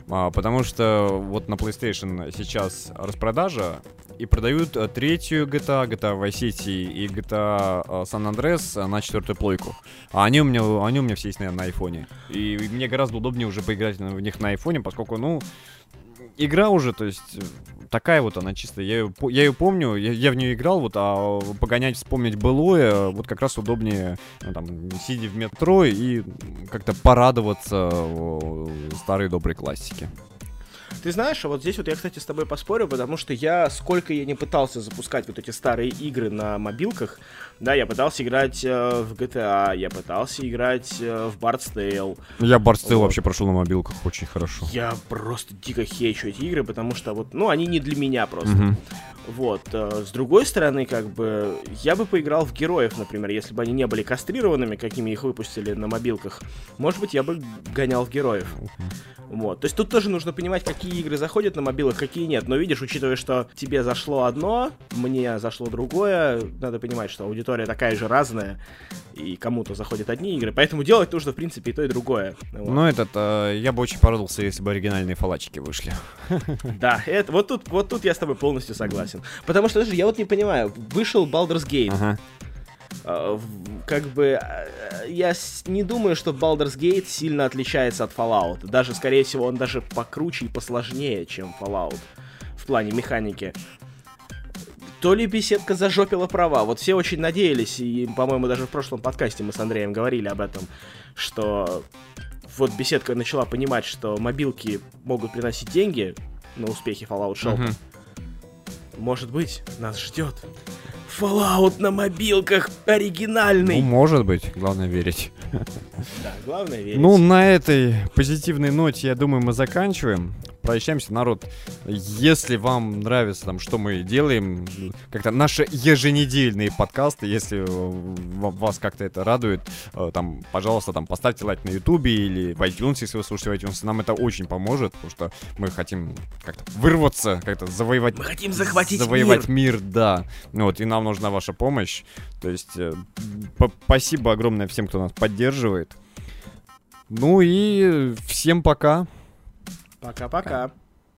Speaker 1: А, потому что вот на PlayStation сейчас распродажа, и продают э, третью GTA, GTA Vice City и GTA э, San Andreas э, на четвертую плойку. А они у меня, они у меня все есть, наверное, на айфоне. И мне гораздо удобнее уже поиграть в них на айфоне, поскольку, ну, игра уже, то есть, э, такая вот она чистая. Я ее, я ее помню, я, я в нее играл, вот, а погонять, вспомнить былое, вот как раз удобнее, ну, там, сидя в метро и как-то порадоваться старой доброй классике.
Speaker 2: Ты знаешь, а вот здесь вот я, кстати, с тобой поспорю, потому что я, сколько я не пытался запускать вот эти старые игры на мобилках, да, я пытался играть э, в GTA, я пытался играть э, в Bard's Tale.
Speaker 1: Я Барстейл
Speaker 2: Вот.
Speaker 1: вообще прошел на мобилках очень хорошо.
Speaker 2: Я просто дико хейчу эти игры, потому что вот, ну, они не для меня просто.
Speaker 1: Мгм.
Speaker 2: Вот. э, С другой стороны, как бы, я бы поиграл в героев, например, если бы они не были кастрированными, какими их выпустили на мобилках. Может быть, я бы гонял в героев. Вот. То есть тут тоже нужно понимать, какие игры заходят на мобилах, какие нет. Но видишь, учитывая, что тебе зашло одно, мне зашло другое, надо понимать, что аудитория такая же разная, и кому-то заходят одни игры. Поэтому делать нужно, в принципе, и то, и другое. Вот.
Speaker 1: Ну, этот, э, я бы очень порадовался, если бы оригинальные фалачики вышли.
Speaker 2: Да, это, вот, тут, вот тут я с тобой полностью согласен. Потому что, даже я вот не понимаю, вышел Baldur's Gate,
Speaker 1: Ага.
Speaker 2: в- как бы, э, я не думаю, что Baldur's Gate сильно отличается от Fallout. Даже, скорее всего, он даже покруче и посложнее, чем Fallout в плане механики. То ли беседка зажопила права. Вот все очень надеялись, и, по-моему, даже в прошлом подкасте мы с Андреем говорили об этом, что вот беседка начала понимать, что мобилки могут приносить деньги на успехи Fallout Shelter.
Speaker 1: Мгм.
Speaker 2: Может быть, нас ждет Fallout на мобилках оригинальный.
Speaker 1: Ну, может быть, главное верить.
Speaker 2: Да, главное верить.
Speaker 1: Ну, на этой позитивной ноте, я думаю, мы заканчиваем. Прощаемся, народ. Если вам нравится, там, что мы делаем, как-то наши еженедельные подкасты, если э, ва- вас как-то это радует, э, там, пожалуйста, там, поставьте лайк на Ютубе или в iTunes, если вы слушаете в iTunes. Нам это очень поможет, потому что мы хотим как-то вырваться, как-то завоевать
Speaker 2: Мы хотим захватить
Speaker 1: завоевать
Speaker 2: мир.
Speaker 1: мир, да. Вот, и нам нужна ваша помощь. То есть, э, спасибо огромное всем, кто нас поддерживает. Ну и всем пока.
Speaker 2: Пока-пока.